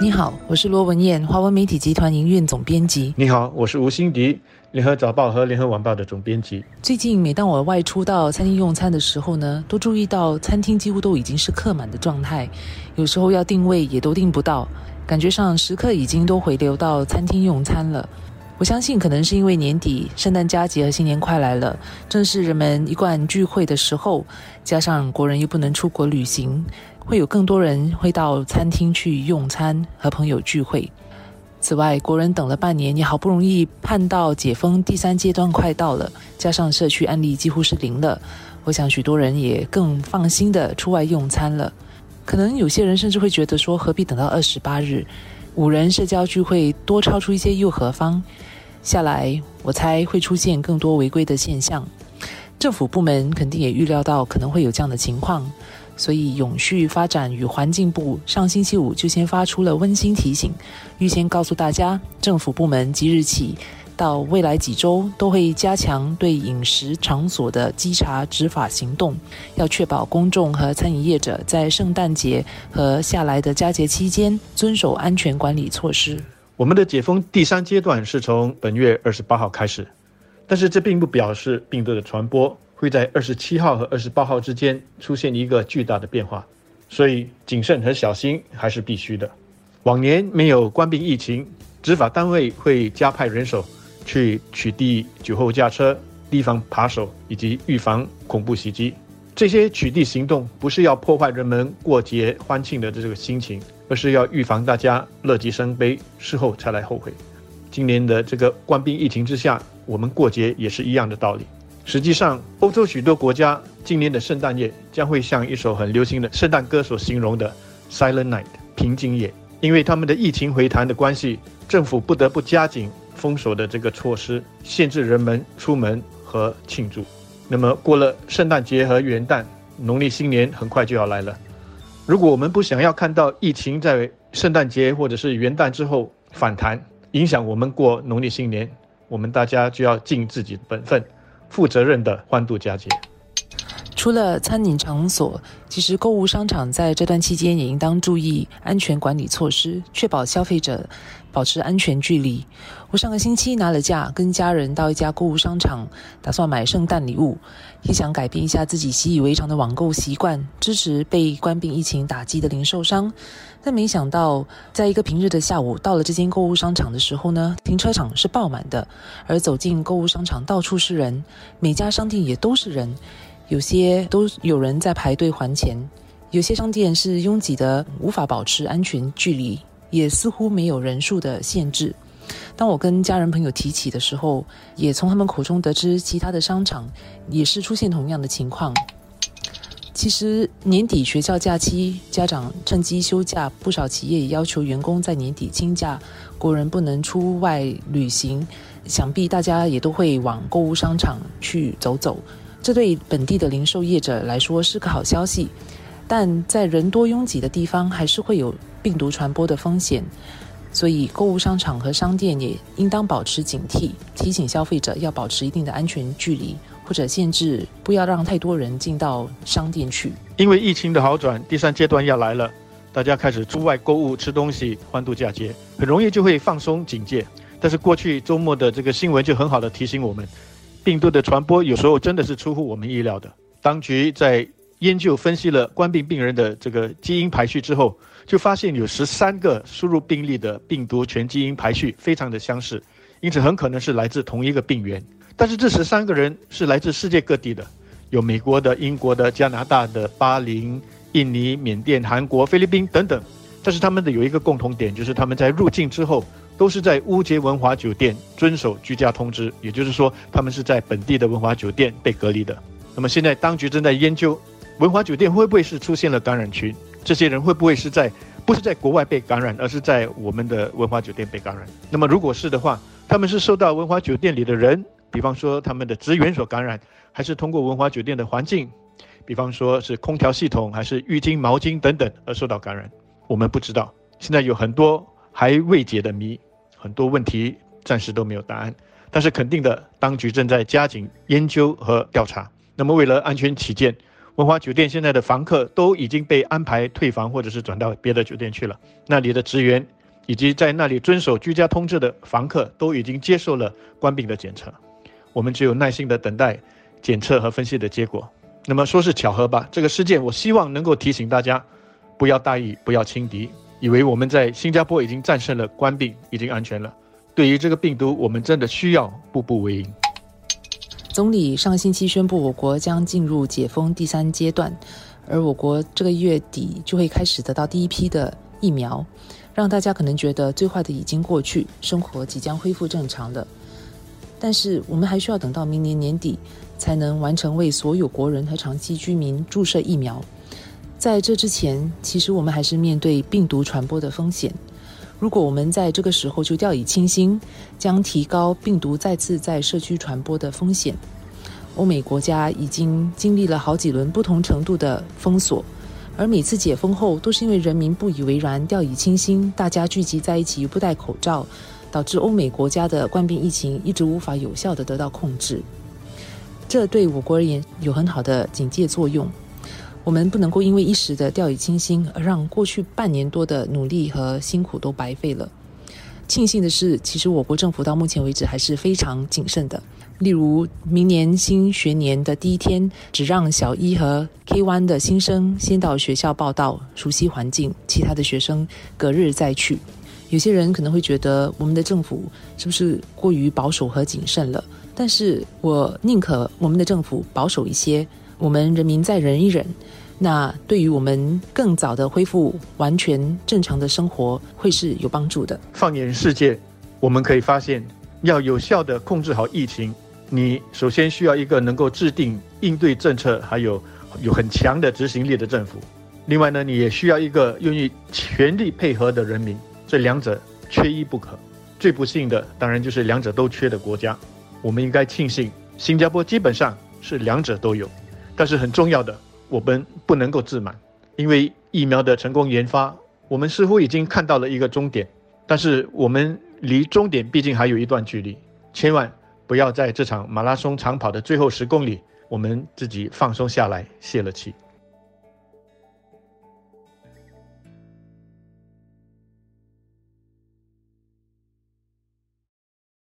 你好，我是罗文燕，华文媒体集团营运总编辑。你好，我是吴欣迪，联合早报和联合晚报的总编辑。最近每当我外出到餐厅用餐的时候呢，都注意到餐厅几乎都已经是客满的状态，有时候要定位也都定不到，感觉上食客已经都回流到餐厅用餐了。我相信可能是因为年底圣诞佳节和新年快来了，正是人们一贯聚会的时候，加上国人又不能出国旅行，会有更多人会到餐厅去用餐和朋友聚会。此外，国人等了半年，也好不容易盼到解封第三阶段快到了，加上社区案例几乎是零了，我想许多人也更放心的出外用餐了。可能有些人甚至会觉得说，何必等到二十八日？五人社交聚会多超出一些又何妨？下来，我猜会出现更多违规的现象。政府部门肯定也预料到可能会有这样的情况，所以永续发展与环境部上星期五就先发出了温馨提醒，预先告诉大家，政府部门即日起到未来几周都会加强对饮食场所的稽查执法行动，要确保公众和餐饮业者在圣诞节和下来的佳节期间遵守安全管理措施。我们的解封第三阶段是从本月二十八号开始，但是这并不表示病毒的传播会在二十七号和二十八号之间出现一个巨大的变化，所以谨慎和小心还是必须的。往年没有关闭疫情，执法单位会加派人手去取缔酒后驾车、提防扒手以及预防恐怖袭击。这些取缔行动不是要破坏人们过节欢庆的这个心情。而是要预防大家乐极生悲，事后才来后悔。今年的这个冠病疫情之下，我们过节也是一样的道理。实际上，欧洲许多国家今年的圣诞夜将会像一首很流行的圣诞歌所形容的 “Silent Night” 平静夜，因为他们的疫情回弹的关系，政府不得不加紧封锁的这个措施，限制人们出门和庆祝。那么，过了圣诞节和元旦，农历新年很快就要来了。如果我们不想要看到疫情在圣诞节或者是元旦之后反弹，影响我们过农历新年，我们大家就要尽自己的本分，负责任的欢度佳节。除了餐饮场所，其实购物商场在这段期间也应当注意安全管理措施，确保消费者保持安全距离。我上个星期拿了假，跟家人到一家购物商场，打算买圣诞礼物，也想改变一下自己习以为常的网购习惯，支持被关闭疫情打击的零售商。但没想到，在一个平日的下午，到了这间购物商场的时候呢，停车场是爆满的，而走进购物商场到处是人，每家商店也都是人。有些都有人在排队还钱，有些商店是拥挤的，无法保持安全距离，也似乎没有人数的限制。当我跟家人朋友提起的时候，也从他们口中得知，其他的商场也是出现同样的情况。其实年底学校假期，家长趁机休假，不少企业也要求员工在年底请假，国人不能出外旅行，想必大家也都会往购物商场去走走。这对本地的零售业者来说是个好消息，但在人多拥挤的地方还是会有病毒传播的风险，所以购物商场和商店也应当保持警惕，提醒消费者要保持一定的安全距离，或者限制不要让太多人进到商店去。因为疫情的好转，第三阶段要来了，大家开始出外购物、吃东西、欢度佳节，很容易就会放松警戒。但是过去周末的这个新闻就很好的提醒我们。病毒的传播有时候真的是出乎我们意料的。当局在研究分析了冠病病人的这个基因排序之后，就发现有十三个输入病例的病毒全基因排序非常的相似，因此很可能是来自同一个病源。但是这十三个人是来自世界各地的，有美国的、英国的、加拿大的、巴林、印尼、缅甸、韩国、菲律宾等等。但是他们的有一个共同点，就是他们在入境之后。都是在乌节文华酒店遵守居家通知，也就是说，他们是在本地的文华酒店被隔离的。那么现在当局正在研究，文华酒店会不会是出现了感染群？这些人会不会是在不是在国外被感染，而是在我们的文华酒店被感染？那么如果是的话，他们是受到文华酒店里的人，比方说他们的职员所感染，还是通过文华酒店的环境，比方说是空调系统，还是浴巾、毛巾等等而受到感染？我们不知道。现在有很多还未解的谜。很多问题暂时都没有答案，但是肯定的，当局正在加紧研究和调查。那么，为了安全起见，文华酒店现在的房客都已经被安排退房，或者是转到别的酒店去了。那里的职员以及在那里遵守居家通知的房客都已经接受了官病的检测。我们只有耐心的等待检测和分析的结果。那么说是巧合吧？这个事件，我希望能够提醒大家，不要大意，不要轻敌，以为我们在新加坡已经战胜了官病，已经安全了。对于这个病毒，我们真的需要步步为营。总理上星期宣布，我国将进入解封第三阶段，而我国这个月底就会开始得到第一批的疫苗，让大家可能觉得最坏的已经过去，生活即将恢复正常了。但是我们还需要等到明年年底。才能完成为所有国人和长期居民注射疫苗。在这之前，其实我们还是面对病毒传播的风险。如果我们在这个时候就掉以轻心，将提高病毒再次在社区传播的风险。欧美国家已经经历了好几轮不同程度的封锁，而每次解封后都是因为人民不以为然、掉以轻心，大家聚集在一起不戴口罩，导致欧美国家的冠病疫情一直无法有效的得到控制。这对我国而言有很好的警戒作用。我们不能够因为一时的掉以轻心，而让过去半年多的努力和辛苦都白费了。庆幸的是，其实我国政府到目前为止还是非常谨慎的。例如，明年新学年的第一天，只让小一和 K One 的新生先到学校报到，熟悉环境；其他的学生隔日再去。有些人可能会觉得，我们的政府是不是过于保守和谨慎了？但是我宁可我们的政府保守一些，我们人民再忍一忍，那对于我们更早的恢复完全正常的生活会是有帮助的。放眼世界，我们可以发现，要有效的控制好疫情，你首先需要一个能够制定应对政策，还有有很强的执行力的政府。另外呢，你也需要一个愿意全力配合的人民，这两者缺一不可。最不幸的，当然就是两者都缺的国家。我们应该庆幸，新加坡基本上是两者都有，但是很重要的，我们不能够自满，因为疫苗的成功研发，我们似乎已经看到了一个终点，但是我们离终点毕竟还有一段距离，千万不要在这场马拉松长跑的最后十公里，我们自己放松下来，泄了气。